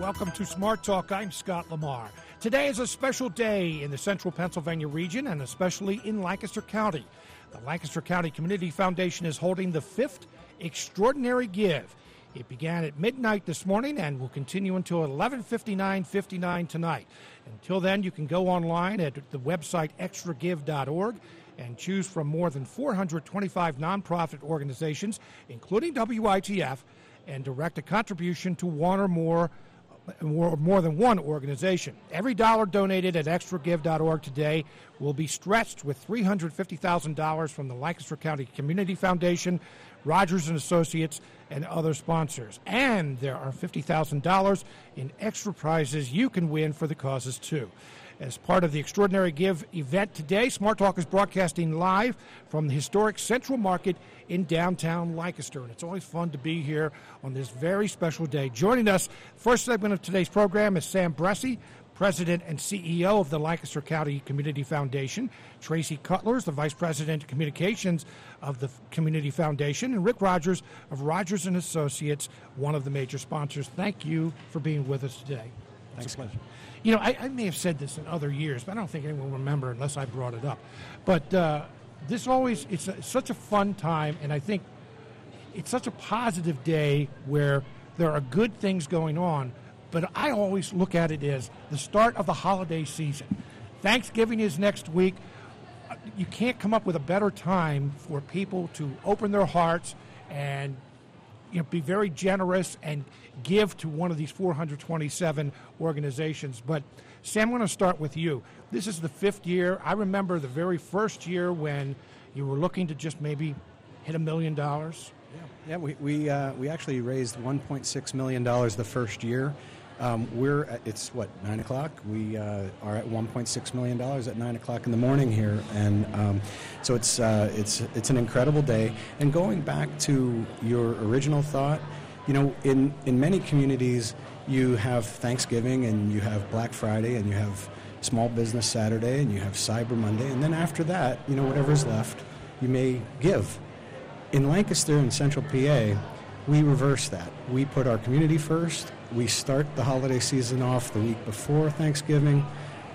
Welcome to Smart Talk. I'm Scott Lamar. Today is a special day in the central Pennsylvania region and especially in Lancaster County. The Lancaster County Community Foundation is holding the fifth Extraordinary Give. It began at midnight this morning and will continue until 11:59:59 tonight. Until then, you can go online at the website extragive.org and choose from more than 425 nonprofit organizations, including WITF, and direct a contribution to one or more more, more than one organization. Every dollar donated at extragive.org today will be stretched with $350,000 from the Lancaster County Community Foundation, Rodgers and Associates, and other sponsors. And there are $50,000 in extra prizes you can win for the causes too. As part of the Extraordinary Give event today, Smart Talk is broadcasting live from the historic Central Market in downtown Lancaster. And it's always fun to be here on this very special day. Joining us, first segment of today's program is Sam Bressi, President and CEO of the Lancaster County Community Foundation, Tracy Cutler, is the Vice President of Communications of the Community Foundation, and Rick Rodgers of Rodgers and Associates, one of the major sponsors. Thank you for being with us today. Thanks, pleasure. You know, I, I, may have said this in other years, but I don't think anyone will remember unless I brought it up. But uh, this always, it's, a, such a fun time, and I think it's such a positive day where there are good things going on, but I always look at it as the start of the holiday season. Thanksgiving is next week. You can't come up with a better time for people to open their hearts and you know, be very generous and give to one of these 427 organizations. But Sam, I'm going to start with you. This is the fifth year. I remember the very first year when you were looking to just maybe hit a million dollars. Yeah, yeah. We we uh, we actually raised 1.6 million dollars the first year. Um, we're at, it's what nine o'clock. We uh, are at 1.6 million dollars at nine o'clock in the morning here, and um, so it's uh, it's it's an incredible day. And going back to your original thought, you know, in in many communities, you have Thanksgiving and you have Black Friday and you have Small Business Saturday and you have Cyber Monday, and then after that, you know, whatever's left, you may give. In Lancaster and Central PA, we reverse that. We put our community first. We start the holiday season off the week before Thanksgiving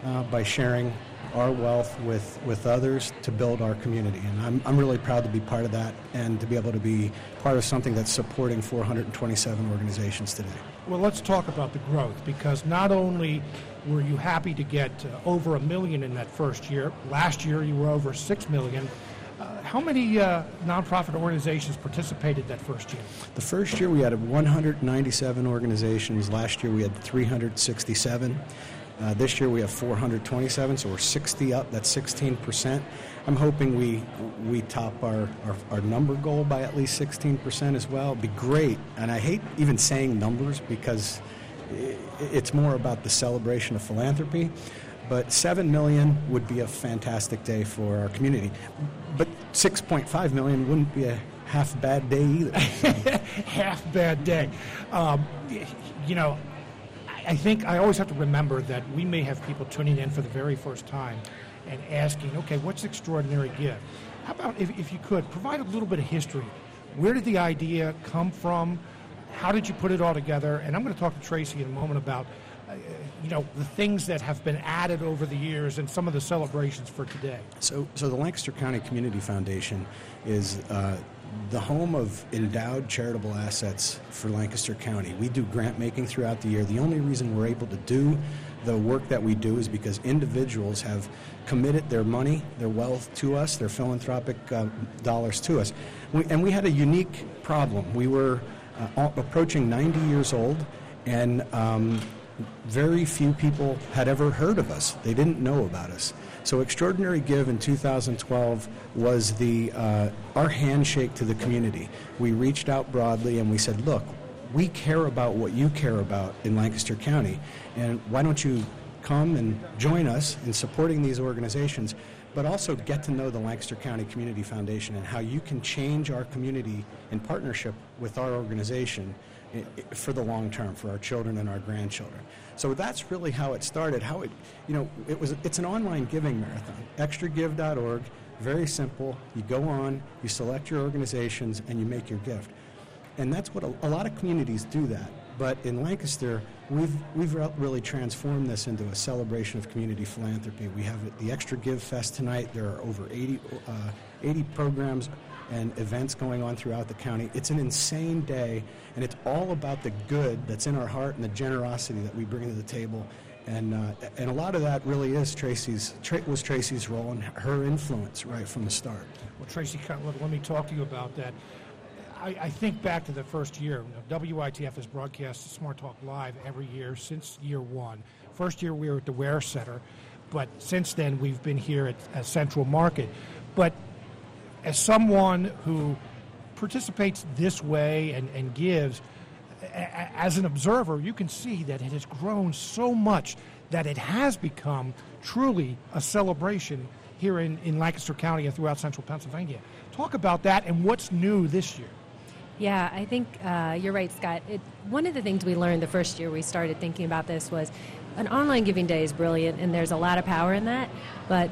uh, by sharing our wealth with, with others to build our community. And I'm, I'm really proud to be part of that and to be able to be part of something that's supporting 427 organizations today. Well, let's talk about the growth because not only were you happy to get uh, over a million in that first year, last year you were over six million. How many uh, nonprofit organizations participated that first year? The first year we had 197 organizations. Last year we had 367. Uh, this year we have 427, so we're 60 up. That's 16 percent. I'm hoping we we top our, our, our, number goal by at least 16 percent as well. It'd be great. And I hate even saying numbers because it's more about the celebration of philanthropy. But 7 million would be a fantastic day for our community. But 6.5 million wouldn't be a half bad day either. half bad day. Um, you know, I think I always have to remember that we may have people tuning in for the very first time and asking, okay, what's extraordinary gift? How about if, if you could provide a little bit of history? Where did the idea come from? How did you put it all together? And I'm going to talk to Tracy in a moment about you know the things that have been added over the years and some of the celebrations for today. So, so the Lancaster County Community Foundation is uh, the home of endowed charitable assets for Lancaster County. We do grant making throughout the year. The only reason we're able to do the work that we do is because individuals have committed their money, their wealth to us, their philanthropic uh, dollars to us. We, and we had a unique problem. We were uh, approaching 90 years old, and um, very few people had ever heard of us. They didn't know about us. So Extraordinary Give in 2012 was the uh, our handshake to the community. We reached out broadly and we said, look, we care about what you care about in Lancaster County, and why don't you come and join us in supporting these organizations, but also get to know the Lancaster County Community Foundation and how you can change our community in partnership with our organization for the long term for our children and our grandchildren. So that's really how it started. How it, you know, it was. It's an online giving marathon. Extragive.org. Very simple. You go on, you select your organizations, and you make your gift. And that's what a, a lot of communities do that. But in Lancaster, we've, we've really transformed this into a celebration of community philanthropy. We have the Extra Give Fest tonight. There are over 80, uh, 80 programs and events going on throughout the county. It's an insane day, and it's all about the good that's in our heart and the generosity that we bring to the table. And, uh, and a lot of that really is Tracy's, Tra- was Tracy's role and her influence right from the start. Well, Tracy, let me talk to you about that. I, think back to the first year. WITF has broadcast Smart Talk Live every year since year one. First year we were at the Ware Center, but since then we've been here at, at Central Market. But as someone who participates this way and, and gives, as an observer, you can see that it has grown so much that it has become truly a celebration here in, in Lancaster County and throughout central Pennsylvania. Talk about that and what's new this year. Yeah, I think uh, you're right, Scott. It, one of the things we learned the first year we started thinking about this was an online giving day is brilliant, and there's a lot of power in that. But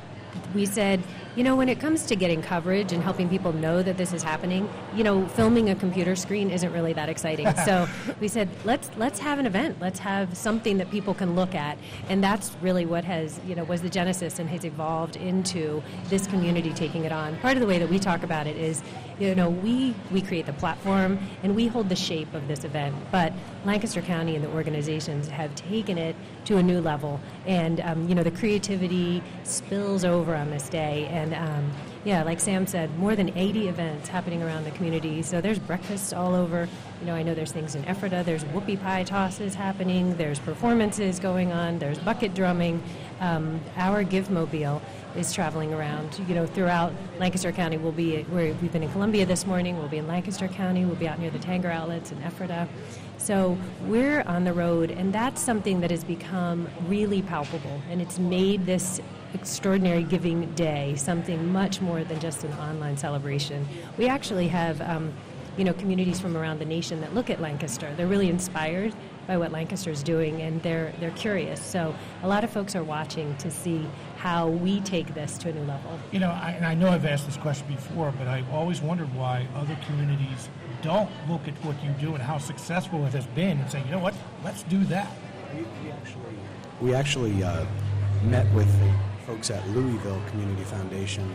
we said you know, when it comes to getting coverage and helping people know that this is happening, you know, filming a computer screen isn't really that exciting. so we said, let's let's have an event. Let's have something that people can look at, and that's really what has you know was the genesis and has evolved into this community taking it on. Part of the way that we talk about it is, you know, we we create the platform and we hold the shape of this event, but Lancaster County and the organizations have taken it to a new level, and um, you know, the creativity spills over on this day. And and um, yeah, like Sam said, more than 80 events happening around the community. So there's breakfasts all over. You know, I know there's things in Ephrata. There's whoopie pie tosses happening. There's performances going on. There's bucket drumming. Um, our Give Mobile is traveling around. You know, throughout Lancaster County. We'll be where we have been in Columbia this morning. We'll be in Lancaster County. We'll be out near the Tanger outlets in Ephrata. So we're on the road, and that's something that has become really palpable, and it's made this extraordinary giving day something much more than just an online celebration. We actually have. Um, you know, communities from around the nation that look at Lancaster. They're really inspired by what Lancaster is doing, and they're they're curious. So a lot of folks are watching to see how we take this to a new level. You know, I, and I know I've asked this question before, but I've always wondered why other communities don't look at what you do and how successful it has been and say, you know what, let's do that. We, we actually, we actually uh, met with folks at Louisville Community Foundation.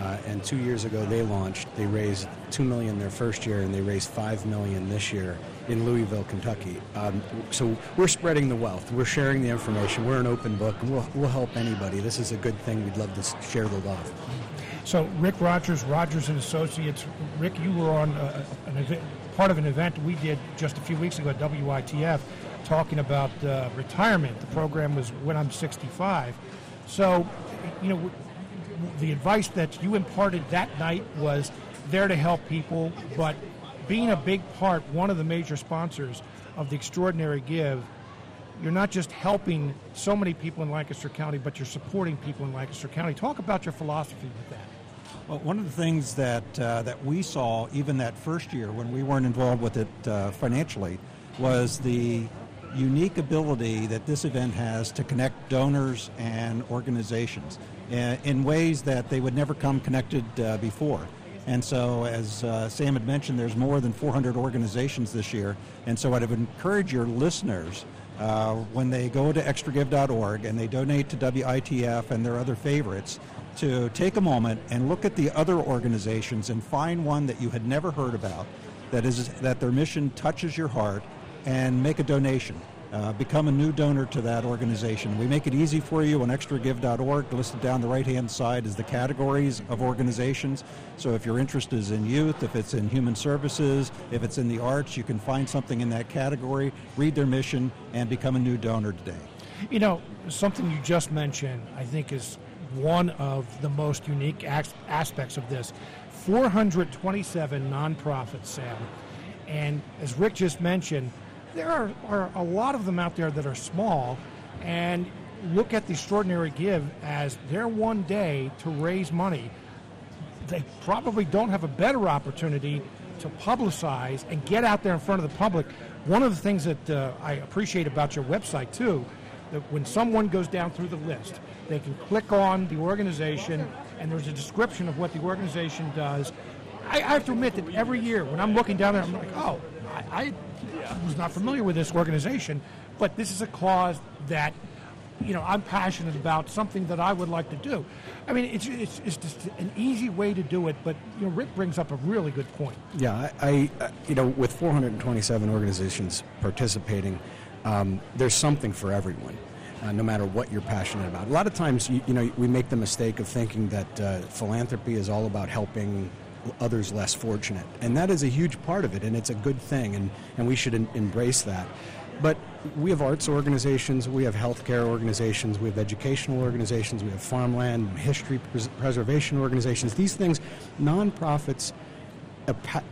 Uh, and two years ago, they launched. They raised two million their first year, and they raised five million this year in Louisville, Kentucky. Um, so we're spreading the wealth. We're sharing the information. We're an open book, we'll, we'll help anybody. This is a good thing. We'd love to share the love. So Rick Rodgers, Rodgers and Associates. Rick, you were on uh, an event, part of an event we did just a few weeks ago at WITF, talking about uh, retirement. The program was when I'm 65. So, you know, the advice that you imparted that night was there to help people, but being a big part, one of the major sponsors of the Extraordinary Give, you're not just helping so many people in Lancaster County, but you're supporting people in Lancaster County. Talk about your philosophy with that. Well, one of the things that uh, that we saw even that first year when we weren't involved with it uh, financially was the unique ability that this event has to connect donors and organizations in, in ways that they would never come connected uh, before. And so, as uh, Sam had mentioned, there's more than 400 organizations this year. And so, I'd encourage your listeners uh, when they go to extragive.org and they donate to WITF and their other favorites to take a moment and look at the other organizations and find one that you had never heard about that is that their mission touches your heart and make a donation. Uh, become a new donor to that organization. We make it easy for you on extragive.org. Listed down the right hand side is the categories of organizations. So if your interest is in youth, if it's in human services, if it's in the arts, you can find something in that category, read their mission, and become a new donor today. You know, something you just mentioned, I think, is one of the most unique aspects of this. 427 nonprofits, Sam. And as Rick just mentioned, there are, are a lot of them out there that are small and look at the extraordinary give as their one day to raise money. They probably don't have a better opportunity to publicize and get out there in front of the public. One of the things that uh, I appreciate about your website too, that when someone goes down through the list, they can click on the organization and there's a description of what the organization does. I, I have to admit that every year when I'm looking down there, I'm like, oh, I, I was not familiar with this organization, but this is a cause that you know, I'm passionate about something that I would like to do. I mean, it's, it's, it's just an easy way to do it, but, you know, Rick brings up a really good point. Yeah, I, I you know, with 427 organizations participating, um, there's something for everyone. Uh, no matter what you're passionate about. A lot of times, you, you know, we make the mistake of thinking that uh, philanthropy is all about helping others less fortunate, and that is a huge part of it, and it's a good thing, and, and we should embrace that. But we have arts organizations, we have healthcare organizations, we have educational organizations, we have farmland, history pres- preservation organizations. These things, nonprofits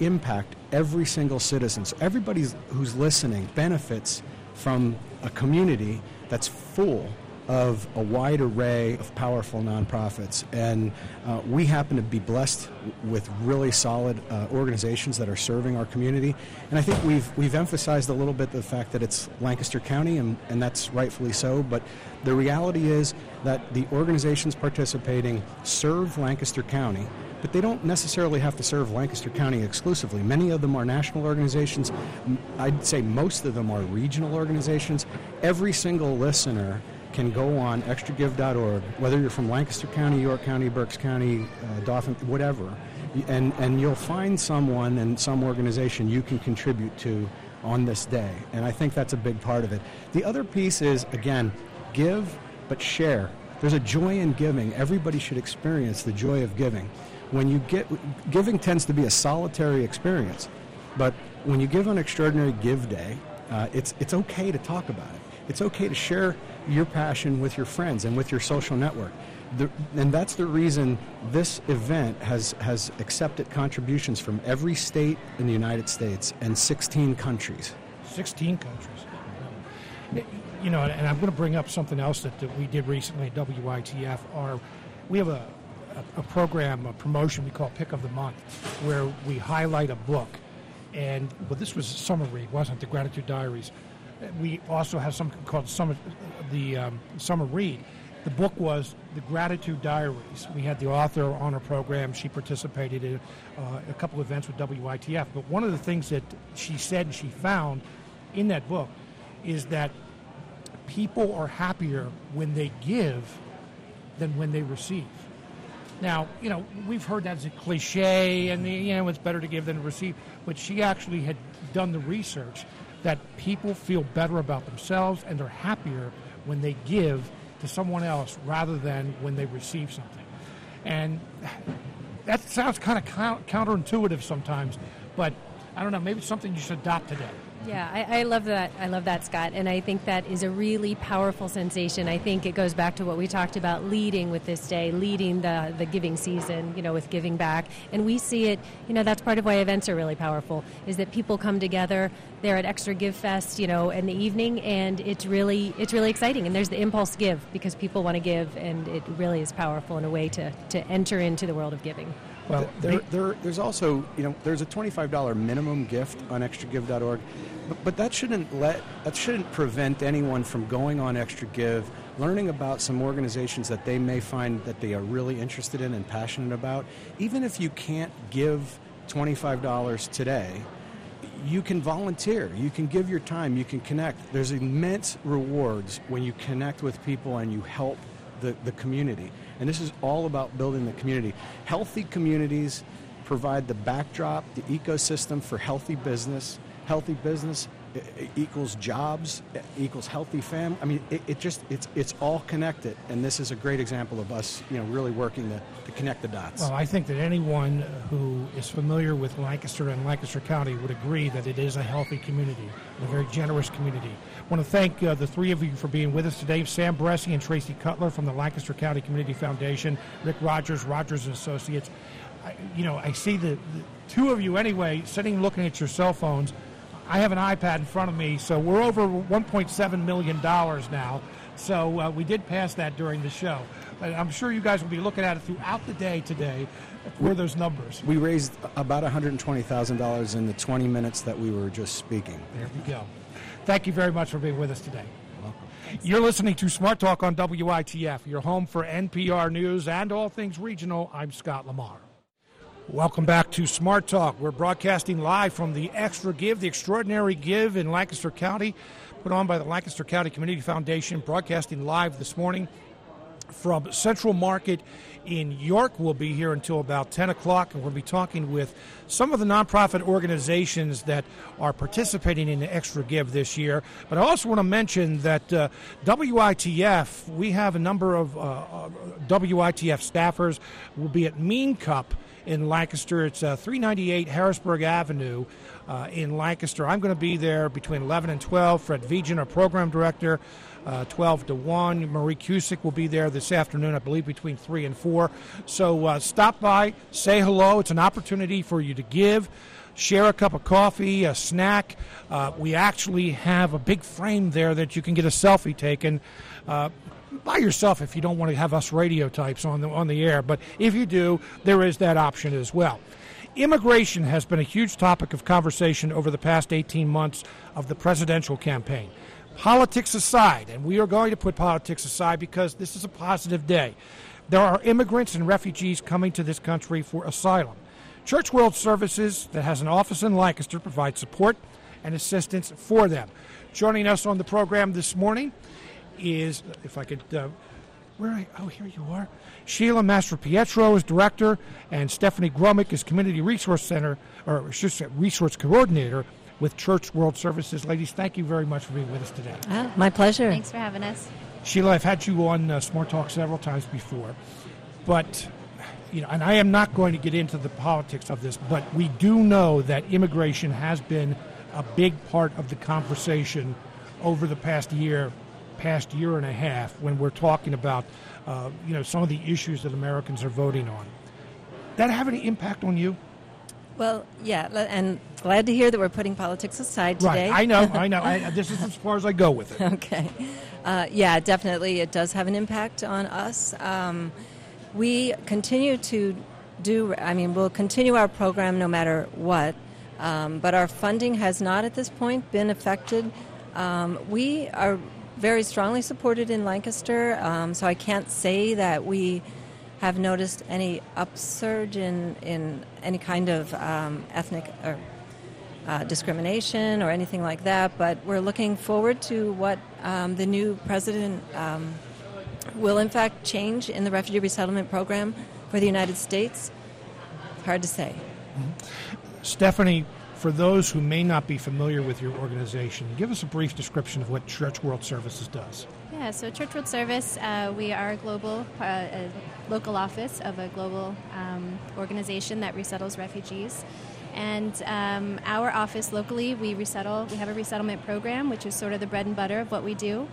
impact every single citizen. So everybody who's listening benefits from a community that's full of a wide array of powerful nonprofits. And uh, we happen to be blessed with really solid uh, organizations that are serving our community. And I think we've, we've emphasized a little bit the fact that it's Lancaster County, and, and that's rightfully so. But the reality is that the organizations participating serve Lancaster County but they don't necessarily have to serve Lancaster County exclusively. Many of them are national organizations. I'd say most of them are regional organizations. Every single listener can go on extragive.org, whether you're from Lancaster County, York County, Berks County, uh, Dauphin, whatever, and, and you'll find someone and some organization you can contribute to on this day. And I think that's a big part of it. The other piece is, again, give but share. There's a joy in giving. Everybody should experience the joy of giving. When you get giving tends to be a solitary experience, but when you give on Extraordinary Give Day, uh, it's it's okay to talk about it. It's okay to share your passion with your friends and with your social network. The, and that's the reason this event has, has accepted contributions from every state in the United States and 16 countries. 16 countries. You know, and I'm going to bring up something else that, that we did recently at WITF. Our, we have a, a, a program, a promotion we call Pick of the Month, where we highlight a book. And well, this was a summer read, wasn't it? The Gratitude Diaries we also have something called summer, the um, summer read. The book was the Gratitude Diaries. We had the author on our program. She participated in uh, a couple events with WITF. But one of the things that she said and she found in that book is that people are happier when they give than when they receive. Now, you know, we've heard that as a cliche, and the, you know, it's better to give than to receive. But she actually had done the research that people feel better about themselves and they're happier when they give to someone else rather than when they receive something. And that sounds kind of counterintuitive sometimes, but I don't know, maybe it's something you should adopt today. Yeah, I, I, love that. I love that, Scott. And I think that is a really powerful sensation. I think it goes back to what we talked about leading with this day, leading the, the giving season, you know, with giving back. And we see it, you know, that's part of why events are really powerful, is that people come together. They're at Extra Give Fest, you know, in the evening, and it's really, it's really exciting. And there's the impulse give because people want to give, and it really is powerful in a way to, to enter into the world of giving. Well, there, there, there's also, you know, there's a $25 minimum gift on extragive.org, but, but that shouldn't let that shouldn't prevent anyone from going on Extra Give, learning about some organizations that they may find that they are really interested in and passionate about. Even if you can't give $25 today, you can volunteer, you can give your time, you can connect. There's immense rewards when you connect with people and you help the, the community. And this is all about building the community. Healthy communities provide the backdrop, the ecosystem for healthy business. Healthy business equals jobs, equals healthy family. I mean, it, it, just it's it's all connected, and this is a great example of us, you know, really working to, to connect the dots. Well, I think that anyone who is familiar with Lancaster and Lancaster County would agree that it is a healthy community, a very generous community. I want to thank uh, the three of you for being with us today: Sam Bressi and Tracy Cutler from the Lancaster County Community Foundation, Rick Rodgers, Rodgers and Associates. I, you know, I see the, the two of you anyway sitting looking at your cell phones I have an iPad in front of me, so we're over 1.7 million dollars now. So uh, we did pass that during the show. But I'm sure you guys will be looking at it throughout the day today for those numbers. We raised about $120,000 in the 20 minutes that we were just speaking. There we go. Thank you very much for being with us today. You're listening to Smart Talk on WITF, your home for NPR News and all things regional. I'm Scott Lamar. Welcome back to Smart Talk. We're broadcasting live from the Extra Give, the Extraordinary Give in Lancaster County, put on by the Lancaster County Community Foundation, broadcasting live this morning from Central Market in York. We'll be here until about 10 o'clock, and we'll be talking with some of the nonprofit organizations that are participating in the Extra Give this year. But I also want to mention that uh, WITF, we have a number of uh, uh WITF staffers, will be at Mean Cup in Lancaster. It's uh, 398 Harrisburg Avenue uh, in Lancaster. I'm going to be there between 11 and 12. Fred Vigen, our program director, uh, 12 to 1. Marie Cusick will be there this afternoon, I believe, between 3 and 4. So uh, stop by, say hello. It's an opportunity for you to give. Share a cup of coffee, a snack. Uh, we actually have a big frame there that you can get a selfie taken uh, by yourself if you don't want to have us radio types on the on the air. But if you do, there is that option as well. Immigration has been a huge topic of conversation over the past 18 months of the presidential campaign. Politics aside, and we are going to put politics aside because this is a positive day. There are immigrants and refugees coming to this country for asylum. Church World Services, that has an office in Lancaster, provides support and assistance for them. Joining us on the program this morning is, if I could, uh, where I, oh, here you are. Sheila Mastropietro is director, and Stephanie Gromek is community resource center, or resource coordinator with Church World Services. Ladies, thank you very much for being with us today. Oh, my pleasure. Thanks for having us. Sheila, I've had you on uh, Smart Talk several times before, but you know, and I am not going to get into the politics of this, but we do know that immigration has been a big part of the conversation over the past year past year and a half when we're talking about uh, you know some of the issues that Americans are voting on. That have any impact on you? Well, yeah, and glad to hear that we're putting politics aside today. Right, I know, I know. I, this is as far as I go with it. Okay. Uh, yeah, definitely, it does have an impact on us. Um, we continue to do. I mean, we'll continue our program no matter what. Um, but our funding has not at this point been affected. Um, we are very strongly supported in Lancaster, um, so I can't say that we have noticed any upsurge in, in any kind of um, ethnic or uh, discrimination or anything like that, but we're looking forward to what um, the new president um, will, in fact, change in the refugee resettlement program for the United States. Hard to say. Mm-hmm. Stephanie, for those who may not be familiar with your organization, give us a brief description of what Church World Services does. Yeah, so Church World Service, uh, we are a global, uh, a local office of a global um, organization that resettles refugees. And um, our office locally, we resettle. We have a resettlement program, which is sort of the bread and butter of what we do.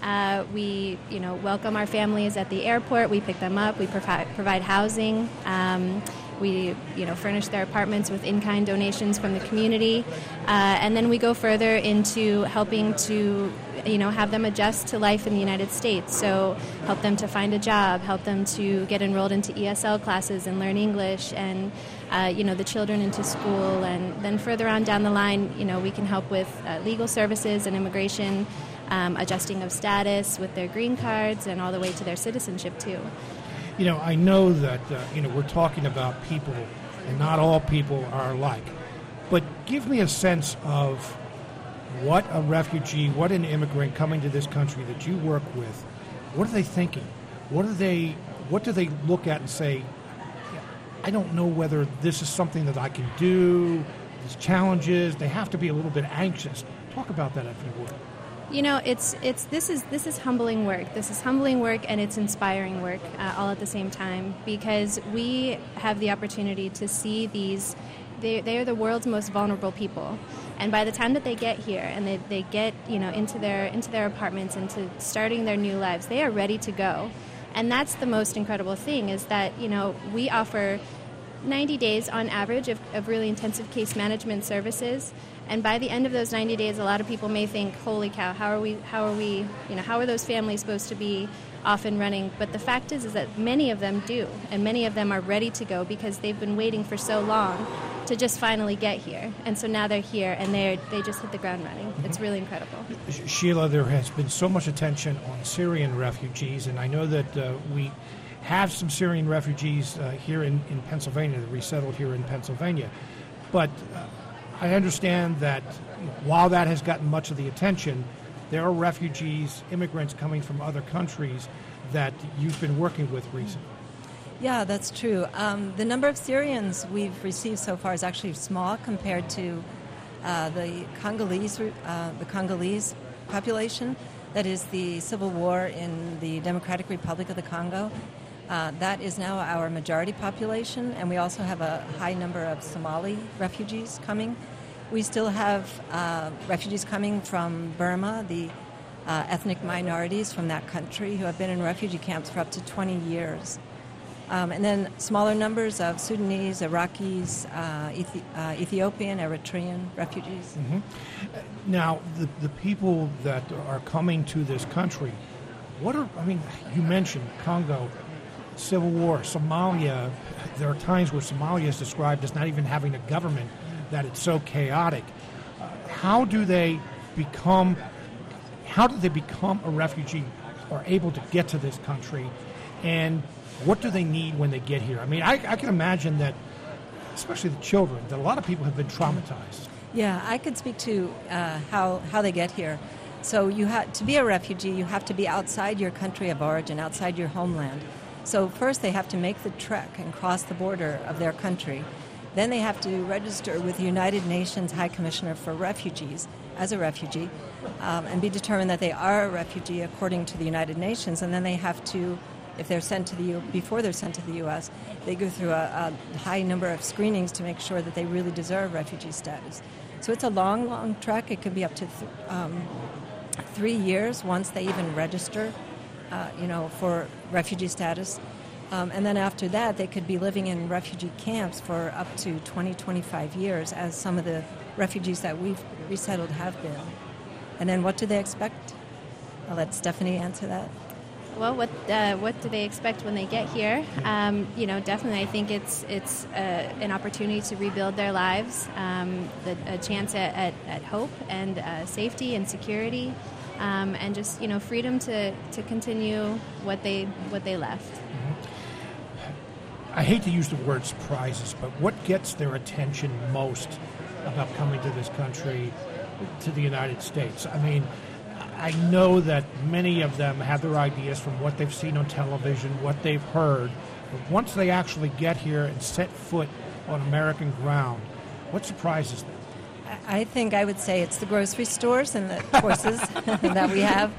Uh, we, you know, welcome our families at the airport. We pick them up. We provide provide housing. Um, we, you know, furnish their apartments with in-kind donations from the community, uh, and then we go further into helping to, you know, have them adjust to life in the United States. So help them to find a job, help them to get enrolled into ESL classes and learn English, and uh, you know, the children into school, and then further on down the line, you know, we can help with uh, legal services and immigration. Um, adjusting of status with their green cards and all the way to their citizenship too you know, I know that, uh, you know, we're talking about people, and not all people are alike. But give me a sense of what a refugee, what an immigrant coming to this country that you work with, what are they thinking? What are they? What do they look at and say? I don't know whether this is something that I can do. These challenges, they have to be a little bit anxious. Talk about that if you would. You know, it's it's this is this is humbling work. This is humbling work and it's inspiring work uh, all at the same time because we have the opportunity to see these. They, they are the world's most vulnerable people, and by the time that they get here and they, they get you know into their into their apartments into starting their new lives, they are ready to go, and that's the most incredible thing is that you know we offer 90 days on average of, of really intensive case management services and by the end of those 90 days, a lot of people may think, "Holy cow! How are we? How are we? You know, how are those families supposed to be off and running?" But the fact is, is that many of them do, and many of them are ready to go because they've been waiting for so long to just finally get here. And so now they're here, and they they just hit the ground running. Mm-hmm. It's really incredible. Sheila, there has been so much attention on Syrian refugees, and I know that uh, we have some Syrian refugees uh, here in, in Pennsylvania, that resettled here in Pennsylvania. But uh, I understand that while that has gotten much of the attention, there are refugees, immigrants coming from other countries that you've been working with recently. Yeah, that's true. Um, the number of Syrians we've received so far is actually small compared to uh, the Congolese, uh, the Congolese population. That is the civil war in the Democratic Republic of the Congo. Uh, that is now our majority population, and we also have a high number of Somali refugees coming. We still have uh, refugees coming from Burma, the uh, ethnic minorities from that country who have been in refugee camps for up to 20 years. Um, and then smaller numbers of Sudanese, Iraqis, uh, Ethi- uh, Ethiopian, Eritrean refugees. Mm-hmm. Now, the, the people that are coming to this country, what are, I mean, you mentioned Congo, Civil War, Somalia. There are times where Somalia is described as not even having a government, that it's so chaotic. Uh, how do they become, how do they become a refugee or able to get to this country? And what do they need when they get here? I mean, I, I can imagine that, especially the children, that a lot of people have been traumatized. Yeah, I could speak to uh, how, how they get here. So you have to be a refugee, you have to be outside your country of origin, outside your homeland. So first they have to make the trek and cross the border of their country. Then they have to register with the United Nations High Commissioner for Refugees as a refugee um, and be determined that they are a refugee according to the United Nations. And then they have to if they're sent to the U, before they're sent to the U.S., they go through a, a, high number of screenings to make sure that they really deserve refugee status. So it's a long, long trek. It could be up to th- um, three years once they even register, uh, you know, for refugee status. Um, and then after that, they could be living in refugee camps for up to 20, 25 years, as some of the refugees that we've resettled have been. And then what do they expect? I'll let Stephanie answer that. Well, what uh, what do they expect when they get here? Um, you know, definitely, I think it's it's uh, an opportunity to rebuild their lives, um, the, a chance at, at, at hope and uh, safety and security, um, and just you know freedom to, to continue what they what they left. Mm-hmm. I hate to use the word surprises, but what gets their attention most about coming to this country, to the United States? I mean I know that many of them have their ideas from what they've seen on television, what they've heard. But once they actually get here and set foot on American ground, what surprises them? I think I would say it's the grocery stores and the courses that we have.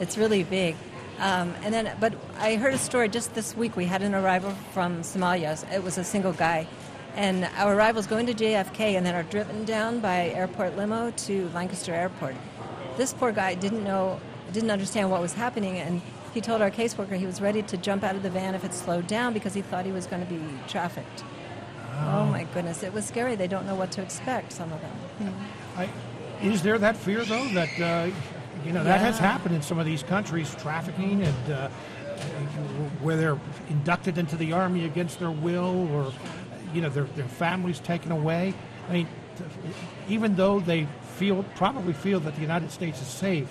It's really big. Um, and then, but I heard a story just this week. We had an arrival from Somalia. It was a single guy, and our arrivals going to JFK and then are driven down by airport limo to Lancaster Airport this poor guy didn't know, didn't understand what was happening, and he told our caseworker he was ready to jump out of the van if it slowed down because he thought he was going to be trafficked. Oh. oh my goodness, it was scary. They don't know what to expect. Some of them. Hmm. I, is there that fear though that uh, you know that has happened in some of these countries, trafficking and uh, where they're inducted into the army against their will, or you know their their families taken away. I mean, even though they feel probably feel that the United States is safe.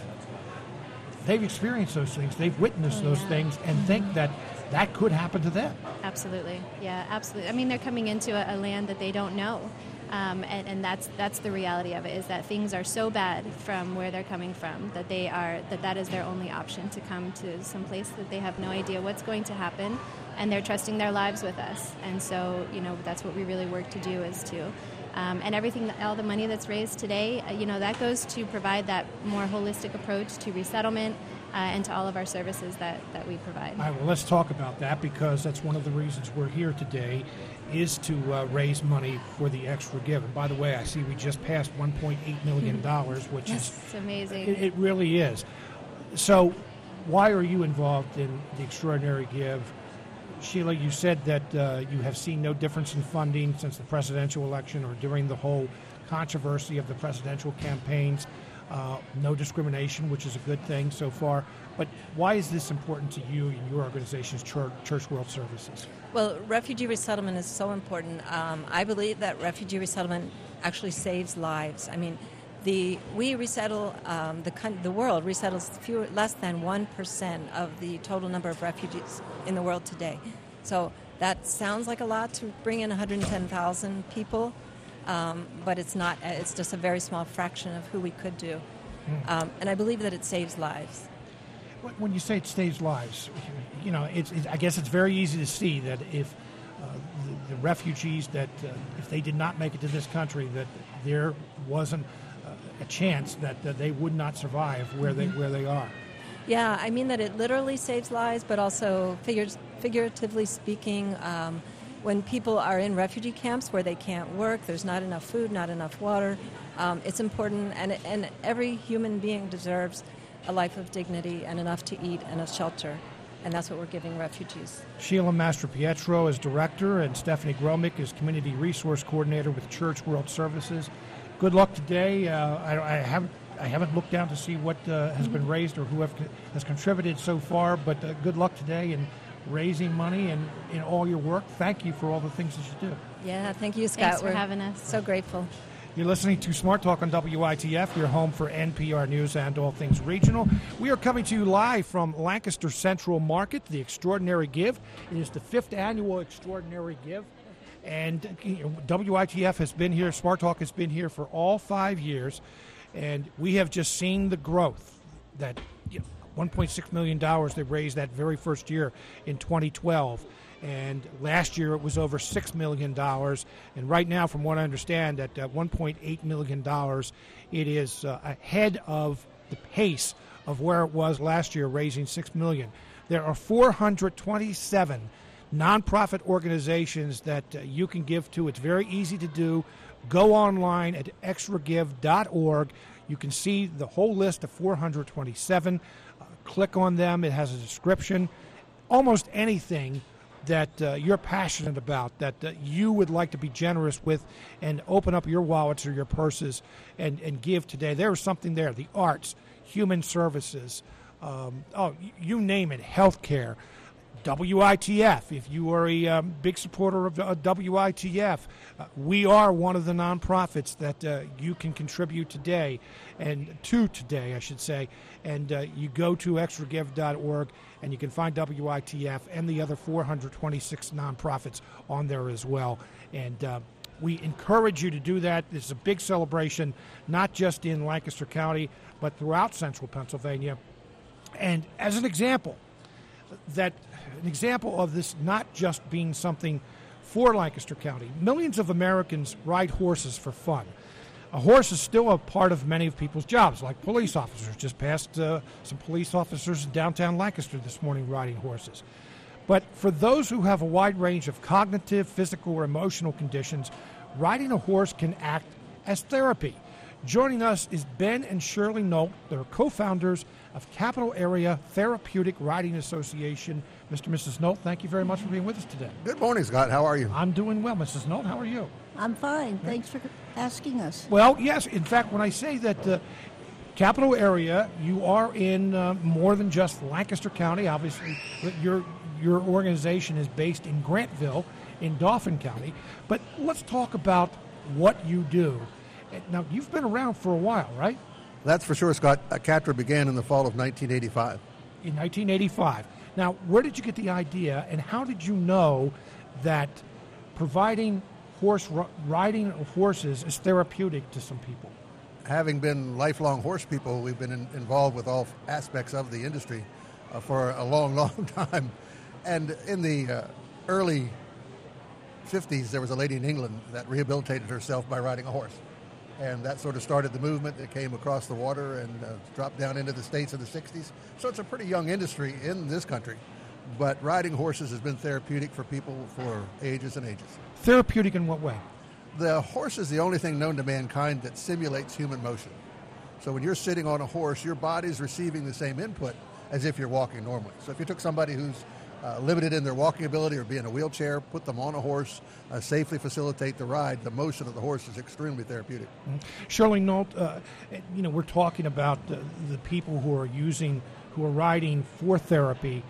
They've experienced those things. They've witnessed oh, those yeah. things, and mm-hmm. think that that could happen to them. Absolutely, yeah, absolutely. I mean, they're coming into a, a land that they don't know. Um, and, and, that's that's the reality of it is that things are so bad from where they're coming from that they are that that is their only option to come to some place that they have no idea what's going to happen and they're trusting their lives with us and so you know that's what we really work to do is to um, and everything, all the money that's raised today, uh, you know, that goes to provide that more holistic approach to resettlement uh, and to all of our services that, that we provide. All right, well, let's talk about that because that's one of the reasons we're here today is to uh, raise money for the extra give. And by the way, I see we just passed $1.8 million, which is amazing. It, it really is. So, why are you involved in the Extraordinary Give? Sheila, you said that uh, you have seen no difference in funding since the presidential election or during the whole controversy of the presidential campaigns. Uh, no discrimination, which is a good thing so far. But why is this important to you and your organization's Church, Church World Services? Well, refugee resettlement is so important. Um, I believe that refugee resettlement actually saves lives. I mean, The we resettle um, the the world resettles fewer, less than one percent of the total number of refugees in the world today. So that sounds like a lot to bring in 110,000 people, um, but it's not. It's just a very small fraction of who we could do, hmm. um, and I believe that it saves lives. When you say it saves lives, you know, it's, it's I guess it's very easy to see that if uh, the, the, refugees that uh, if they did not make it to this country, that there wasn't uh, a chance that, that they would not survive where mm-hmm. they where they are. Yeah, I mean that it literally saves lives, but also figures, figuratively speaking, um, when people are in refugee camps where they can't work, there's not enough food, not enough water. Um, it's important, and, and every human being deserves a life of dignity and enough to eat and a shelter. And that's what we're giving refugees. Sheila Mastropietro is director, and Stephanie Gromek is community resource coordinator with Church World Services. Good luck today. Uh, I, I haven't I haven't looked down to see what uh, has been raised or who have, has contributed so far, but uh, good luck today in raising money and in all your work. Thank you for all the things that you do. Yeah, thank you, Scott. Thanks for We're having us. So grateful. You're listening to Smart Talk on WITF, your home for NPR News and all things regional. We are coming to you live from Lancaster Central Market, the Extraordinary Give. It is the fifth annual Extraordinary Give. And you know, WITF has been here, Smart Talk has been here for all five years. And we have just seen the growth that you know, $1.6 million they raised that very first year in 2012. And last year it was over $6 million. And right now, from what I understand, at uh, $1.8 million, it is uh, ahead of the pace of where it was last year, raising 6 million. There are 427 nonprofit organizations that uh, you can give to. It's very easy to do. Go online at extragive.org. You can see the whole list of 427. Click on them, it has a description. Almost anything that uh, you're passionate about, that uh, you would like to be generous with, and open up your wallets or your purses and, and give today. There is something there the arts, human services, um, oh, you name it, healthcare. WITF, if you are a um, big supporter of uh, WITF, uh, we are one of the nonprofits that uh, you can contribute today, and to today, I should say. And uh, you go to extragive.org and you can find WITF and the other 426 nonprofits on there as well. And uh, we encourage you to do that. It's a big celebration, not just in Lancaster County, but throughout central Pennsylvania. And as an example, that an example of this not just being something for Lancaster County. Millions of Americans ride horses for fun. A horse is still a part of many of people's jobs, like police officers. Just passed uh, some police officers in downtown Lancaster this morning riding horses. But for those who have a wide range of cognitive, physical, or emotional conditions, riding a horse can act as therapy. Joining us is Ben and Shirley Nolt. They're co founders of Capital Area Therapeutic Riding Association. Mr. and Mrs. Nolt, thank you very much for being with us today. Good morning, Scott. How are you? I'm doing well. Mrs. Nolt, how are you? I'm fine. Thanks for asking us. Well, yes. In fact, when I say that uh, capital area, you are in uh, more than just Lancaster County. Obviously, your your organization is based in Grantville, in Dauphin County. But let's talk about what you do. Now, you've been around for a while, right? That's for sure, Scott. Uh, CATRA began in the fall of 1985. In 1985. Now, where did you get the idea, and how did you know that providing horse riding horses is therapeutic to some people? Having been lifelong horse people, we've been in, involved with all aspects of the industry uh, for a long, long time. And in the uh, early 50s, there was a lady in England that rehabilitated herself by riding a horse and that sort of started the movement that came across the water and uh, dropped down into the states in the 60s. So it's a pretty young industry in this country, but riding horses has been therapeutic for people for ages and ages. Therapeutic in what way? The horse is the only thing known to mankind that simulates human motion. So when you're sitting on a horse, your body's receiving the same input as if you're walking normally. So if you took somebody who's uh, limited in their walking ability or be in a wheelchair, put them on a horse, uh, safely facilitate the ride. The motion of the horse is extremely therapeutic. Mm-hmm. Shirley Nolt, uh, you know, we're talking about the, the people who are using, who are riding for therapy,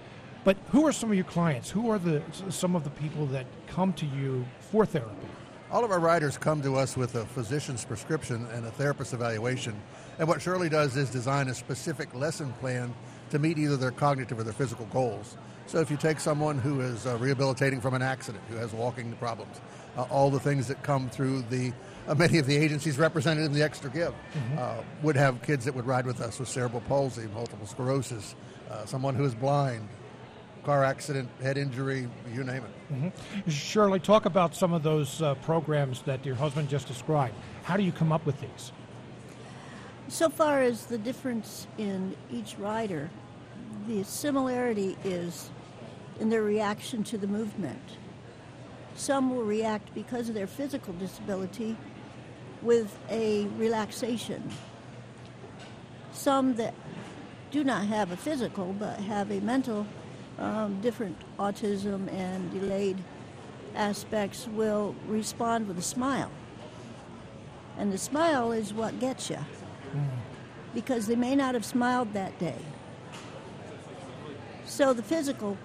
but who are some of your clients? Who are the some of the people that come to you for therapy? All of our riders come to us with a physician's prescription and a therapist's evaluation. And what Shirley does is design a specific lesson plan to meet either their cognitive or their physical goals. So if you take someone who is uh, rehabilitating from an accident, who has walking problems, uh, all the things that come through the uh, many of the agencies represented in the Extra Give uh, would have kids that would ride with us with cerebral palsy, multiple sclerosis, uh, someone who is blind, car accident, head injury, you name it. Shirley, talk about some of those uh, programs that your husband just described. How do you come up with these? So far as the difference in each rider, the similarity is in their reaction to the movement. Some will react because of their physical disability with a relaxation. Some that do not have a physical but have a mental, um, different autism and delayed aspects will respond with a smile. And the smile is what gets you because they may not have smiled that day. So the physical,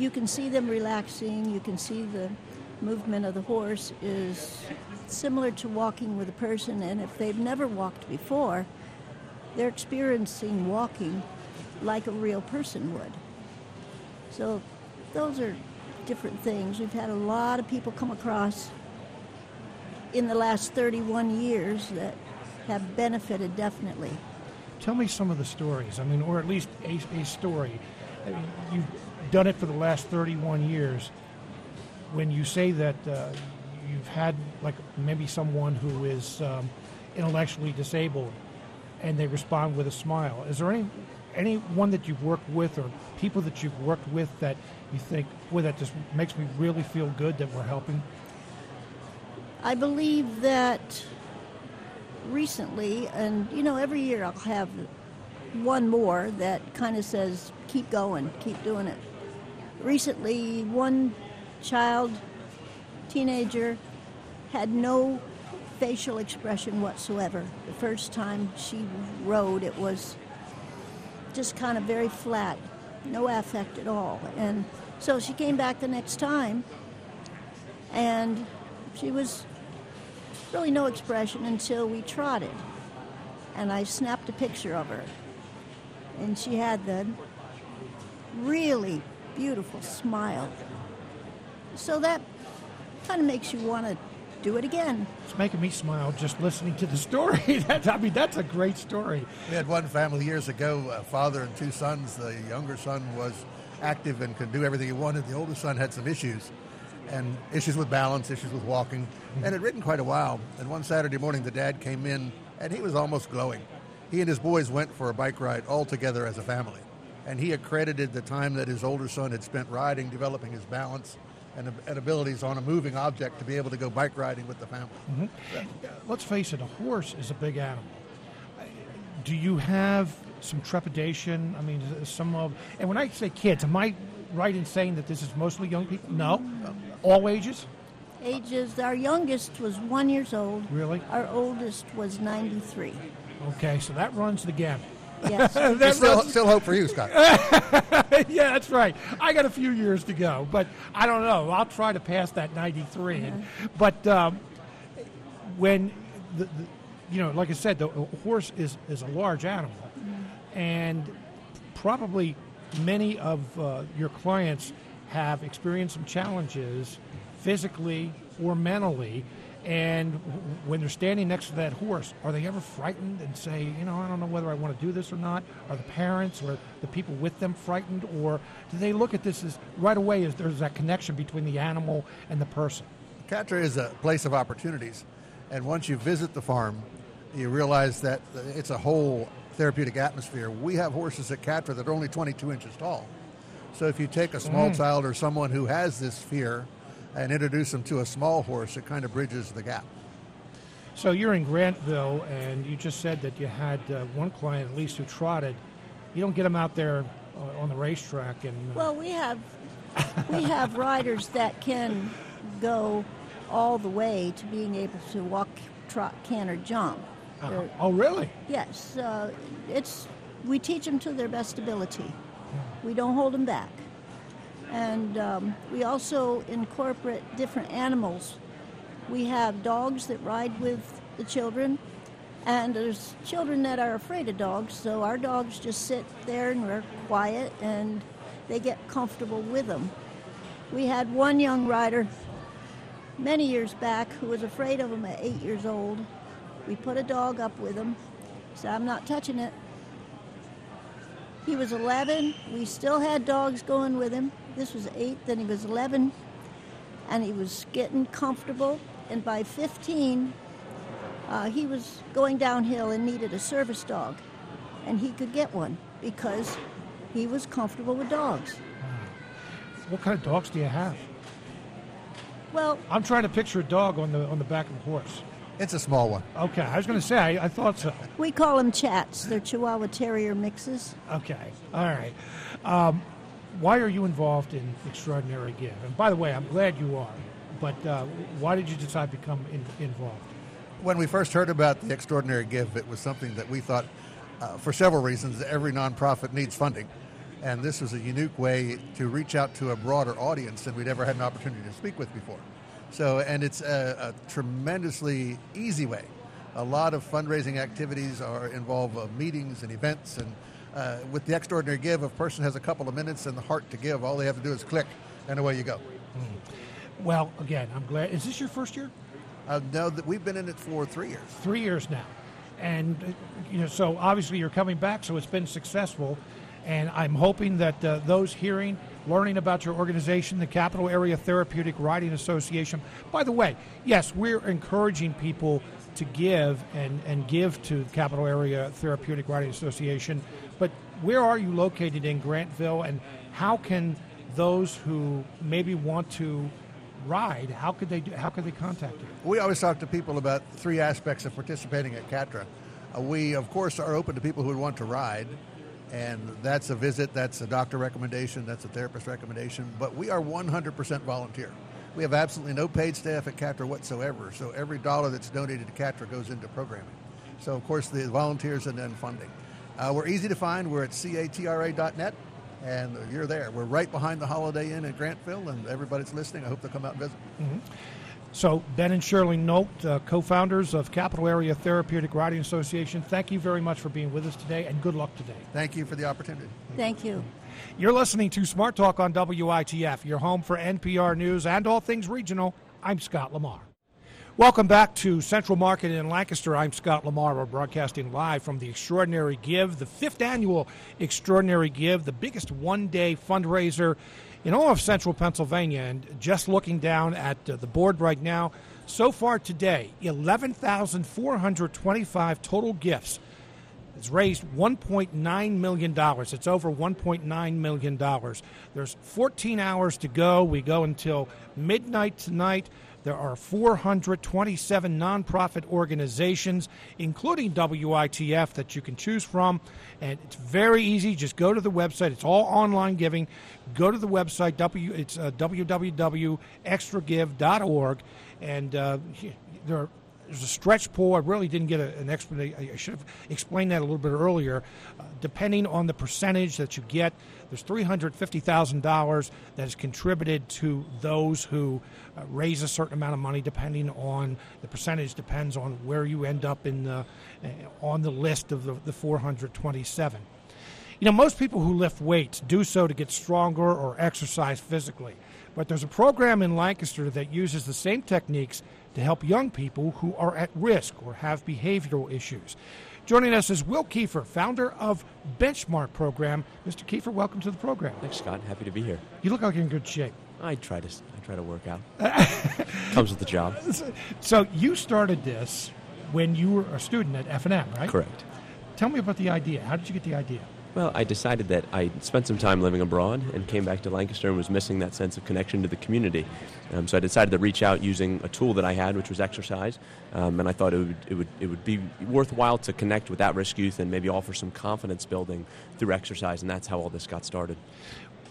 you can see them relaxing, you can see the movement of the horse is similar to walking with a person, and if they've never walked before, they're experiencing walking like a real person would. So those are different things. We've had a lot of people come across in the last 31 years that have benefited definitely. Tell me some of the stories. I mean, or at least a, a story. I mean, done it for the last 31 years. When you say that uh, you've had, like, maybe someone who is um, intellectually disabled and they respond with a smile, is there any anyone that you've worked with or people that you've worked with that you think, boy, that just makes me really feel good that we're helping? I believe that recently, and you know, every year I'll have one more that kind of says, keep going, keep doing it. Recently, one child, teenager, had no facial expression whatsoever. The first time she rode, it was just kind of very flat, no affect at all. And so she came back the next time, and she was really no expression until we trotted. And I snapped a picture of her. And she had the really beautiful smile. So that kind of makes you want to do it again. It's making me smile just listening to the story. that's, I mean, that's a great story. We had one family years ago, a father and two sons. The younger son was active and could do everything he wanted. The older son had some issues and issues with balance, issues with walking, mm-hmm. and had ridden quite a while. And one Saturday morning, the dad came in, and he was almost glowing. He and his boys went for a bike ride all together as a family, and he accredited the time that his older son had spent riding, developing his balance and, and abilities on a moving object to be able to go bike riding with the family. Mm-hmm. Let's face it, a horse is a big animal. Do you have some trepidation? I mean, some of, and when I say kids, am I right in saying that this is mostly young people? No, all ages. Ages, our youngest was one years old. Really? Our oldest was 93. Okay, so that runs the gamut. Yes. There's still, still hope for you, Scott. yeah, that's right. I got a few years to go, but I don't know. I'll try to pass that 93. And, but um, when, the, the, you know, like I said, the horse is, is a large animal. And probably many of uh, your clients have experienced some challenges physically or mentally. And when they're standing next to that horse, are they ever frightened and say, you know, I don't know whether I want to do this or not? Are the parents or the people with them frightened? Or do they look at this as right away as there's that connection between the animal and the person? Catra is a place of opportunities, and once you visit the farm, you realize that it's a whole therapeutic atmosphere. We have horses at Catra that are only 22 inches tall. So if you take a small mm. child or someone who has this fear and introduce them to a small horse, it kind of bridges the gap. So you're in Grantville, and you just said that you had uh, one client at least who trotted. You don't get them out there uh, on the racetrack, and uh, Well, we have we have riders that can go all the way to being able to walk, trot, canter, jump. They're- oh, really? Yes, uh, it's we teach them to their best ability. We don't hold them back, and um, we also incorporate different animals We have dogs that ride with the children, and there's children that are afraid of dogs, so our dogs just sit there and are quiet and they get comfortable with them. We had one young rider many years back who was afraid of them at eight years old. We put a dog up with him, said, I'm not touching it. He was 11. We still had dogs going with him. This was eight, then he was 11, and he was getting comfortable. And by 15, uh, he was going downhill and needed a service dog, and he could get one because he was comfortable with dogs. What kind of dogs do you have? Well, I'm trying to picture a dog on the on the back of a horse. It's a small one. Okay, I was going to say I, I thought so. we call them chats. They're Chihuahua Terrier mixes. Okay, all right. Um, why are you involved in Extraordinary Give? And by the way, I'm glad you are. But uh, why did you decide to become in, involved? When we first heard about the Extraordinary Give, it was something that we thought, uh, for several reasons, every nonprofit needs funding. And this was a unique way to reach out to a broader audience than we'd ever had an opportunity to speak with before. So, and it's a, a tremendously easy way. A lot of fundraising activities are involve uh, meetings and events, and uh, with the Extraordinary Give, if a person has a couple of minutes and the heart to give, all they have to do is click, and away you go. Well, again, I'm glad. Is this your first year? Uh, no, that we've been in it for three years. Three years now, and uh, you know, so obviously you're coming back, so it's been successful. And I'm hoping that uh, those hearing, learning about your organization, the Capital Area Therapeutic Riding Association. By the way, yes, we're encouraging people to give and, and give to Capital Area Therapeutic Riding Association. But where are you located in Grantville, and how can those who maybe want to ride, how could they do, how could they contact you? We always talk to people about three aspects of participating at CATRA. Uh, we, of course, are open to people who would want to ride, and that's a visit, that's a doctor recommendation, that's a therapist recommendation, but we are 100% volunteer. We have absolutely no paid staff at CATRA whatsoever, so every dollar that's donated to CATRA goes into programming. So, of course, the volunteers and then funding. Uh, we're easy to find. We're at catra.net, and you're there. We're right behind the Holiday Inn in Grantville, and everybody that's listening, I hope they'll come out and visit. So, Ben and Shirley Nolt, uh, co founders of Capital Area Therapeutic Riding Association, thank you very much for being with us today and good luck today. Thank you for the opportunity. Thank you. You're listening to Smart Talk on WITF, your home for NPR News and all things regional. I'm Scott Lamar. Welcome back to Central Market in Lancaster. I'm Scott Lamar. We're broadcasting live from the Extraordinary Give, the fifth annual Extraordinary Give, the biggest one day fundraiser in all of central Pennsylvania. And just looking down at uh, the board right now, so far today, 11,425 total gifts. It's raised $1.9 million. It's over $1.9 million. There's 14 hours to go. We go until midnight tonight. There are 427 nonprofit organizations, including WITF, that you can choose from. And it's very easy. Just go to the website. It's all online giving. Go to the website. W, it's uh, www.extragive.org. And uh, there are there's a stretch pool. I really didn't get an explanation. I should have explained that a little bit earlier. Depending on the percentage that you get, there's $350,000 that is contributed to those who uh, raise a certain amount of money. Depending on the percentage, depends on where you end up in the, uh, on the list of the, the 427. You know, most people who lift weights do so to get stronger or exercise physically. But there's a program in Lancaster that uses the same techniques to help young people who are at risk or have behavioral issues. Joining us is Will Kiefer, founder of Benchmark Program. Mr. Kiefer, welcome to the program. Thanks, Scott. Happy to be here. You look like you're in good shape. I try to I try to work out. Comes with the job. So you started this when you were a student at F&M, right? Correct. Tell me about the idea. How did you get the idea? Well, I decided that I spent some time living abroad and came back to Lancaster and was missing that sense of connection to the community. Um, so I decided to reach out using a tool that I had, which was exercise, um, and I thought it would, it would it would be worthwhile to connect with at-risk youth and maybe offer some confidence building through exercise, and that's how all this got started.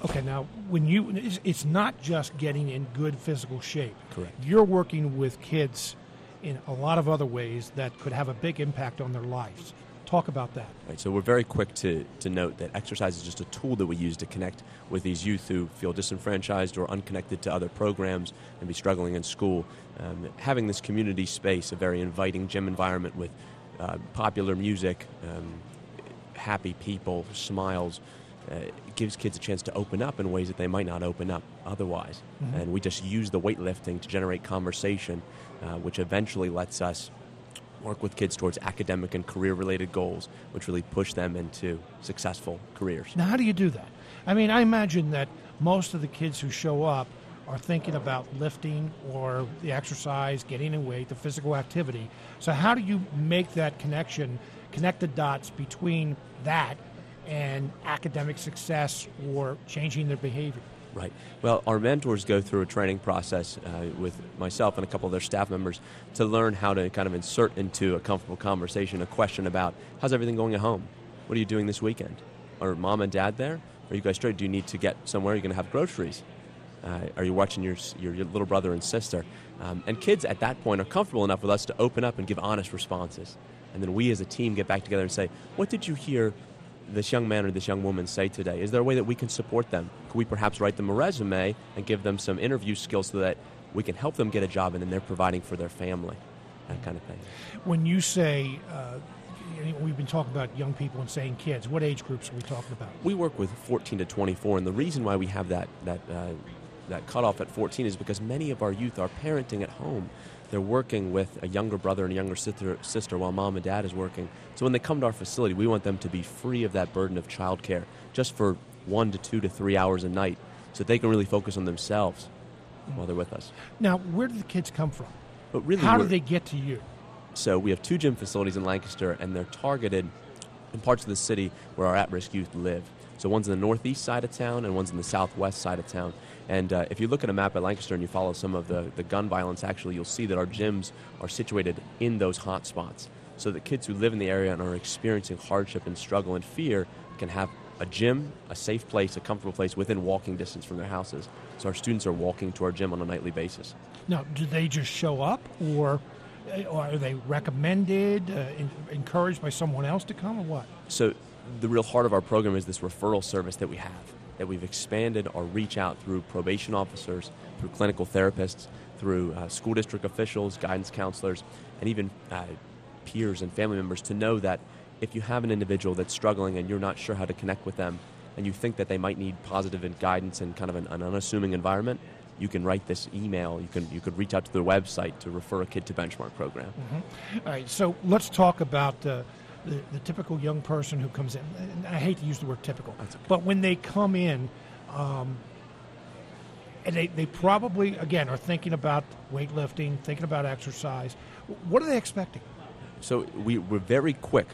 Okay, now when you, it's, it's not just getting in good physical shape. Correct. You're working with kids in a lot of other ways that could have a big impact on their lives. Talk about that. Right, so we're very quick to, to note that exercise is just a tool that we use to connect with these youth who feel disenfranchised or unconnected to other programs and be struggling in school. Um, having this community space, a very inviting gym environment with uh, popular music, um, happy people, smiles, uh, gives kids a chance to open up in ways that they might not open up otherwise. Mm-hmm. And we just use the weightlifting to generate conversation, uh, which eventually lets us work with kids towards academic and career related goals, which really push them into successful careers. Now, how do you do that? I mean, I imagine that most of the kids who show up are thinking about lifting or the exercise, getting in weight, the physical activity. So, how do you make that connection, connect the dots between that and academic success or changing their behavior? Right. Well, our mentors go through a training process uh, with myself and a couple of their staff members to learn how to kind of insert into a comfortable conversation a question about how's everything going at home? What are you doing this weekend? Are mom and dad there? Are you guys straight? Do you need to get somewhere? Are you going to have groceries? Uh, are you watching your, your, your little brother and sister? Um, and kids at that point are comfortable enough with us to open up and give honest responses. And then we as a team get back together and say, What did you hear this young man or this young woman say today? Is there a way that we can support them? Could we perhaps write them a resume and give them some interview skills so that we can help them get a job and then they're providing for their family? That kind of thing. When you say, uh, we've been talking about young people and saying kids, what age groups are we talking about? We work with 14 to 24, and the reason why we have that, that, uh, that cutoff at 14 is because many of our youth are parenting at home. They're working with a younger brother and a younger sister, sister while mom and dad is working. So when they come to our facility, we want them to be free of that burden of childcare just for one to two to three hours a night so they can really focus on themselves while they're with us. Now, where do the kids come from? But really, How do they get to you? So we have two gym facilities in Lancaster, and they're targeted in parts of the city where our at-risk youth live. So one's in the northeast side of town, and one's in the southwest side of town. And uh, if you look at a map at Lancaster and you follow some of the, the gun violence, actually, you'll see that our gyms are situated in those hot spots. So that kids who live in the area and are experiencing hardship and struggle and fear can have a gym, a safe place, a comfortable place within walking distance from their houses. So our students are walking to our gym on a nightly basis. Now, do they just show up, or, or are they recommended, uh, in, encouraged by someone else to come, or what? So the real heart of our program is this referral service that we have, that we've expanded our reach out through probation officers, through clinical therapists, through uh, school district officials, guidance counselors, and even uh, peers and family members to know that if you have an individual that's struggling and you're not sure how to connect with them, and you think that they might need positive and guidance and kind of an, an unassuming environment, you can write this email. You can you could reach out to their website to refer a kid to benchmark program. All right, so let's talk about uh, the, the typical young person who comes in. And I hate to use the word typical, okay. but when they come in, um, and they, they probably, again, are thinking about weightlifting, thinking about exercise. What are they expecting? So we, we're very quick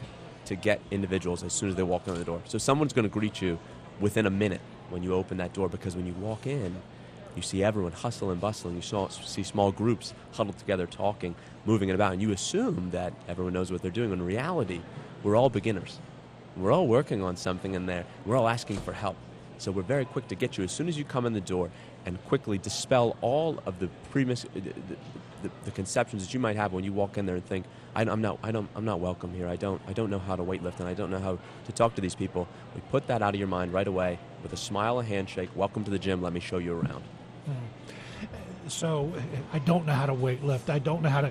to get individuals as soon as they walk in the door. So someone's going to greet you within a minute when you open that door because when you walk in, you see everyone hustle and bustle, and you saw, see small groups huddled together, talking, moving about, and you assume that everyone knows what they're doing. In reality, we're all beginners. We're all working on something in there. We're all asking for help. So we're very quick to get you as soon as you come in the door and quickly dispel all of the premise, the, the, the, conceptions that you might have when you walk in there and think, I, I'm not, I don't, I'm not welcome here. I don't, I don't know how to weightlift and I don't know how to talk to these people. We put that out of your mind right away with a smile, a handshake. Welcome to the gym. Let me show you around. So I don't know how to weight lift. I don't know how to.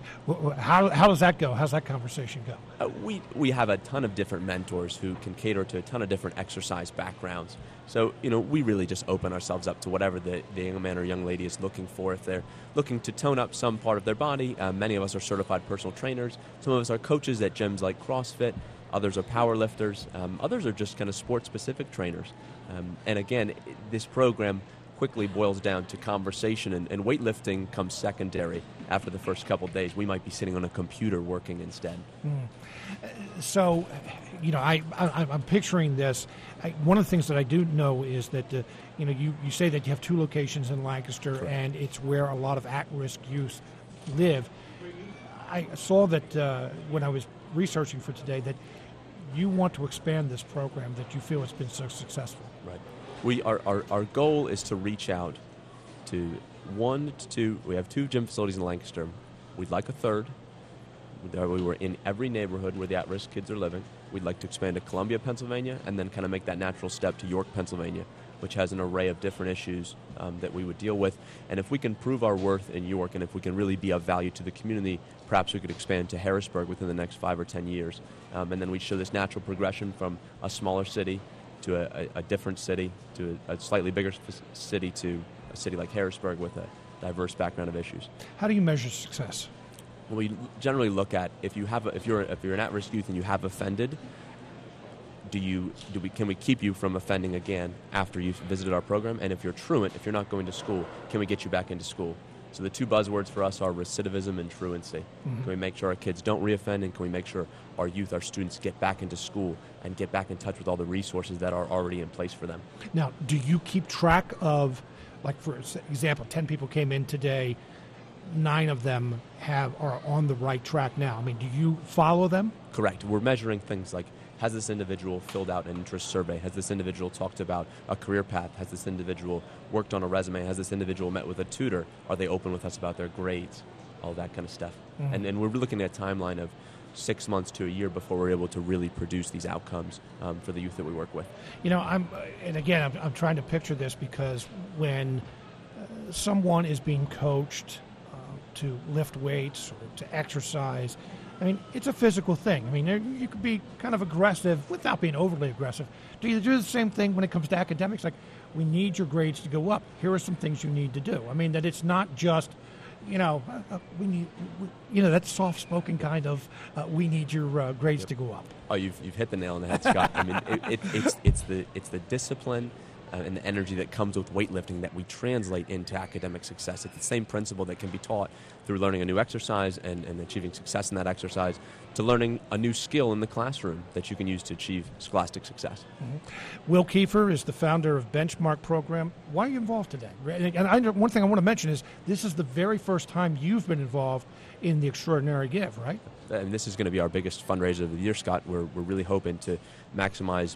How, how does that go? How's that conversation go? Uh, we, we have a ton of different mentors who can cater to a ton of different exercise backgrounds. So, you know, we really just open ourselves up to whatever the, the young man or young lady is looking for. If they're looking to tone up some part of their body, uh, many of us are certified personal trainers. Some of us are coaches at gyms like CrossFit. Others are power lifters. Um, others are just kind of sport specific trainers. Um, and again, this program quickly boils down to conversation, and, and weightlifting comes secondary after the first couple days. We might be sitting on a computer working instead. So, you know, I, I I'm picturing this. I, one of the things that I do know is that uh, you know you, you say that you have two locations in Lancaster, Correct. and it's where a lot of at-risk youth live. I saw that uh, when I was researching for today that you want to expand this program that you feel it's been so successful. We our, our, our goal is to reach out to one to two. We have two gym facilities in Lancaster. We'd like a third. We were in every neighborhood where the at-risk kids are living. We'd like to expand to Columbia, Pennsylvania, and then kind of make that natural step to York, Pennsylvania, which has an array of different issues um, that we would deal with. And if we can prove our worth in York and if we can really be of value to the community, perhaps we could expand to Harrisburg within the next five or ten years. Um, and then we'd show this natural progression from a smaller city to a, a, a different city to a, a slightly bigger f- city to a city like Harrisburg with a diverse background of issues. How do you measure success? Well, we generally look at if you have a, if you're if you're an at-risk youth and you have offended, do you do we can we keep you from offending again after you've visited our program? And if you're truant, if you're not going to school, can we get you back into school? So the two buzzwords for us are recidivism and truancy. Mhm. Can we make sure our kids don't reoffend, and can we make sure our youth, our students, get back into school and get back in touch with all the resources that are already in place for them? Now, do you keep track of, like for example, ten people came in today, nine of them have are on the right track now. I mean, do you follow them? Correct. We're measuring things like has this individual filled out an interest survey? Has this individual talked about a career path? Has this individual worked on a resume? Has this individual met with a tutor? Are they open with us about their grades? All that kind of stuff. Mhm. And, and we're looking at a timeline of six months to a year before we're able to really produce these outcomes um, for the youth that we work with. You know, I'm, and again, I'm, I'm trying to picture this because when uh, someone is being coached uh, to lift weights or to exercise, I mean, it's a physical thing. I mean, you could be kind of aggressive without being overly aggressive. Do you do the same thing when it comes to academics? Like, we need your grades to go up. Here are some things you need to do. I mean, that it's not just, you know, uh, uh, we need, we, you know, that soft-spoken kind of, uh, we need your uh, grades to go up. Oh, you've, you've hit the nail on the head, Scott. I mean, it, it, it's, it's, the, it's the discipline Uh, and the energy that comes with weightlifting that we translate into academic success. It's the same principle that can be taught through learning a new exercise and, and achieving success in that exercise to learning a new skill in the classroom that you can use to achieve scholastic success. Mm-hmm. Will Kiefer is the founder of Benchmark Program. Why are you involved today? And I, one thing I want to mention is this is the very first time you've been involved in the Extraordinary Give, right? and this is going to be our biggest fundraiser of the year, Scott. We're, we're really hoping to maximize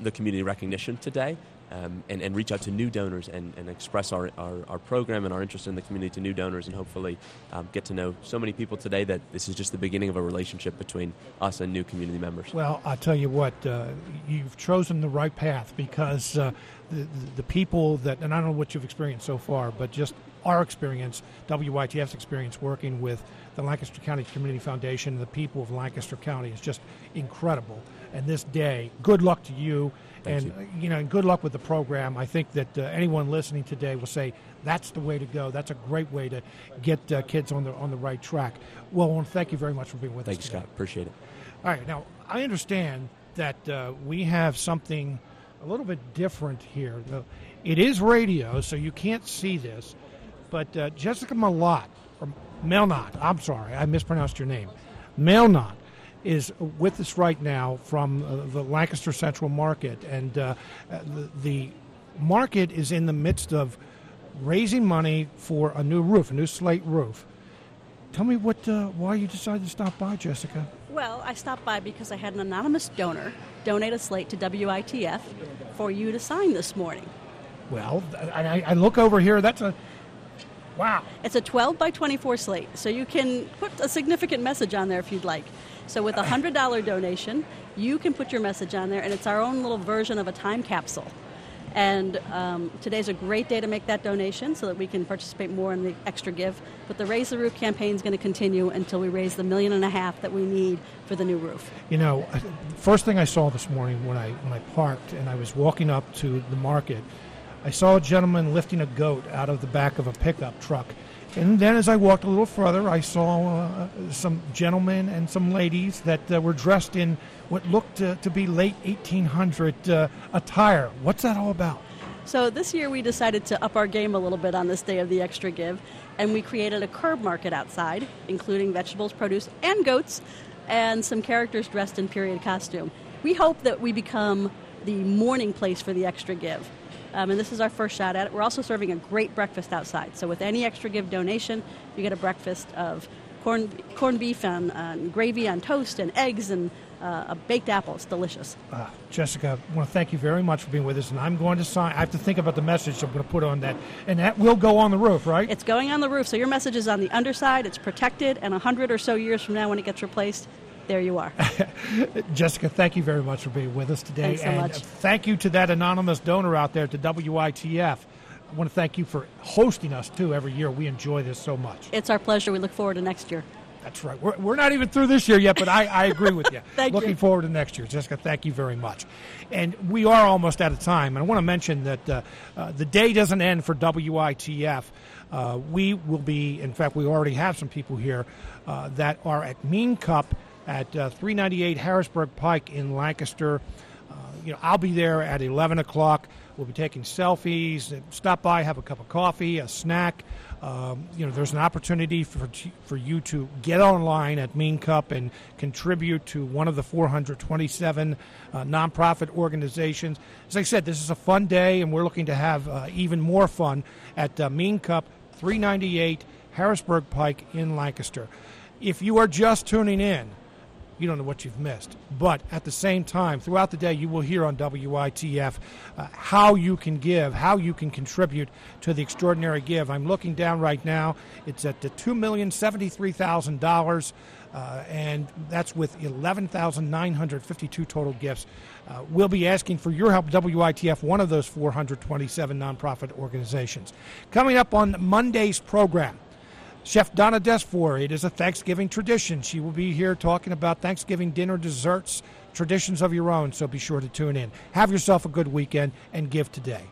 the community recognition today um, and, and reach out to new donors and, and express our, our, our program and our interest in the community to new donors and hopefully um, get to know so many people today that this is just the beginning of a relationship between us and new community members. Well, I'll tell you what, uh, you've chosen the right path because uh, the, the, people that, and I don't know what you've experienced so far, but just our experience, WITF's experience working with the Lancaster County Community Foundation and the people of Lancaster County is just incredible. And this day, good luck to you. Thank and, you. uh, you know, and good luck with the program. I think that uh, anyone listening today will say that's the way to go. That's a great way to get uh, kids on the on the right track. Well, I want to thank you very much for being with Thank us Thanks. Scott. Appreciate it. All right, now I understand that uh, we have something a little bit different here. It is radio, so you can't see this, but uh, Jessica Malott, or Melnot, I'm sorry, I mispronounced your name. Melnot is with us right now from uh, the Lancaster Central Market, and uh, the, the market is in the midst of raising money for a new roof, a new slate roof. Tell me what, uh, why you decided to stop by, Jessica. Well, I stopped by because I had an anonymous donor donate a slate to WITF for you to sign this morning. Well, I, I- I look over here. That's a wow. It's a 12 by 24 slate, so you can put a significant message on there if you'd like. So, with a $100 donation, you can put your message on there, and it's our own little version of a time capsule. And um, today's a great day to make that donation so that we can participate more in the extra give. But the Raise the Roof campaign is going to continue until we raise the million and a half that we need for the new roof. You know, first thing I saw this morning when I when I parked and I was walking up to the market, I saw a gentleman lifting a goat out of the back of a pickup truck. And then as I walked a little further, I saw uh, some gentlemen and some ladies that uh, were dressed in what looked uh, to be late 1800 uh, attire. What's that all about? So this year we decided to up our game a little bit on this day of the extra give, and we created a curb market outside, including vegetables, produce, and goats, and some characters dressed in period costume. We hope that we become the morning place for the extra give. Um, and this is our first shot at it. We're also serving a great breakfast outside. So with any extra give donation, you get a breakfast of corn, corned beef and, and gravy on toast and eggs and uh, a baked apple. It's delicious. Uh, Jessica, I want to thank you very much for being with us, and I'm going to sign. I have to think about the message I'm going to put on that, and that will go on the roof, right? It's going on the roof, so your message is on the underside. It's protected, and a hundred or so years from now, when it gets replaced, there you are. Jessica, thank you very much for being with us today. So and much. thank you to that anonymous donor out there to WITF. I want to thank you for hosting us too every year. We enjoy this so much. It's our pleasure. We look forward to next year. That's right. We're, we're not even through this year yet, but I, I agree with you. Thank Looking you. forward to next year. Jessica, thank you very much. And we are almost out of time. And I want to mention that uh, uh, the day doesn't end for WITF. Uh, we will be, in fact, we already have some people here uh, that are at Mean Cup at uh, 398 Harrisburg Pike in Lancaster. Uh, you know, I'll be there at 11 o'clock. We'll be taking selfies. Stop by, have a cup of coffee, a snack. Um, you know, there's an opportunity for for you to get online at Mean Cup and contribute to one of the 427 uh, nonprofit organizations. As I said, this is a fun day, and we're looking to have uh, even more fun at uh, Mean Cup 398 Harrisburg Pike in Lancaster. If you are just tuning in, you don't know what you've missed. But at the same time, throughout the day, you will hear on WITF uh, how you can give, how you can contribute to the extraordinary give. I'm looking down right now. It's at the $2,073,000, uh, and that's with 11,952 total gifts. Uh, we'll be asking for your help, WITF, one of those 427 nonprofit organizations. Coming up on Monday's program, Chef Donna Desfor, it is a Thanksgiving tradition. She will be here talking about Thanksgiving dinner desserts, traditions of your own, so be sure to tune in. Have yourself a good weekend and give today.